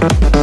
Bye.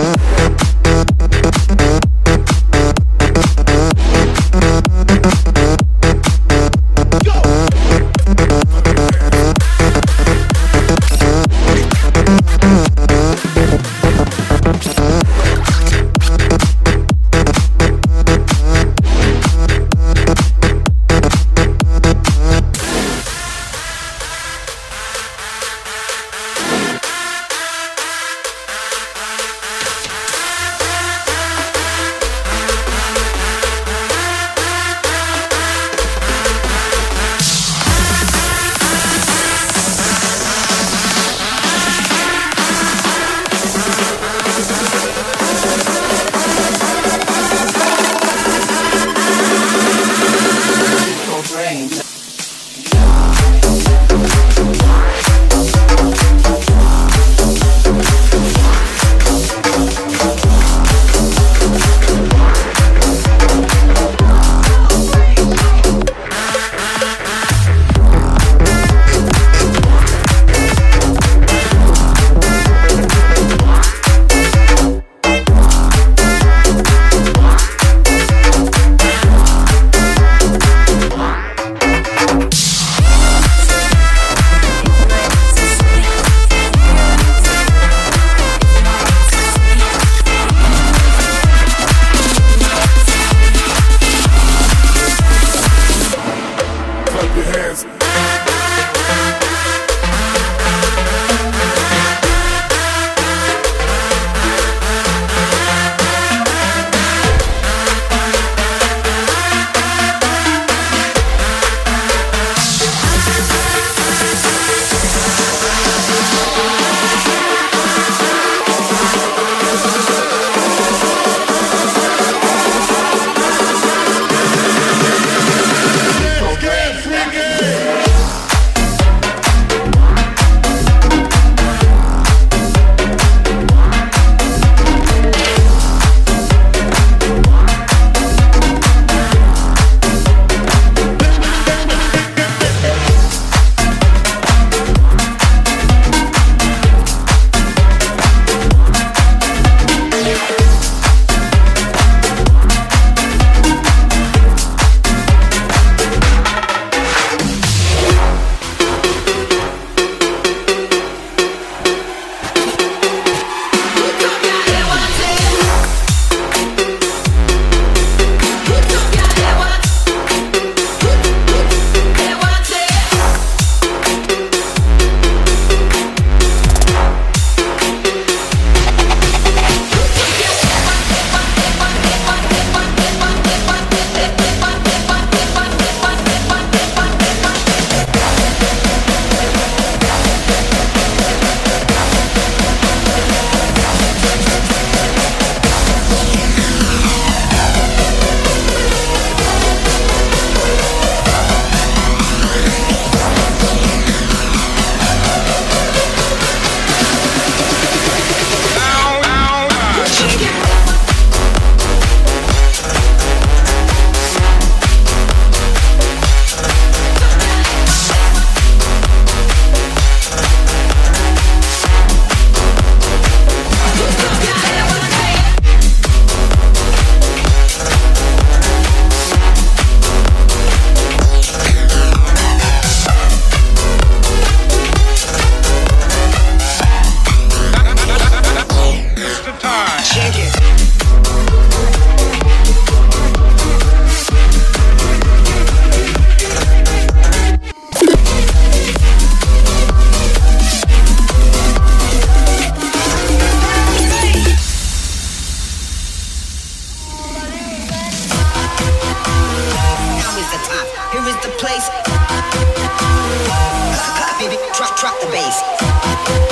Here is the place. Baby, drop, drop the bass.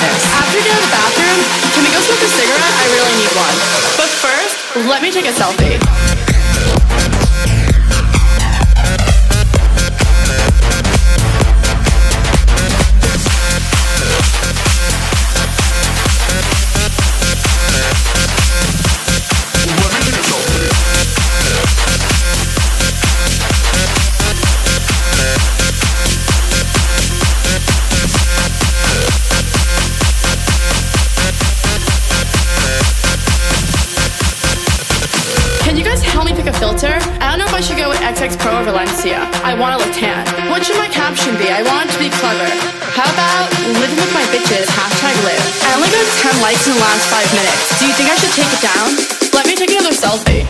this. After you go to the bathroom, can we go smoke a cigarette? I really need one. But first, let me take a selfie. filter. I don't know if I should go with XX Pro or Valencia. I want to look tan. What should my caption be? I want it to be clever. How about living with my bitches, hashtag live. I only got 10 likes in the last five minutes. Do you think I should take it down? Let me take another selfie.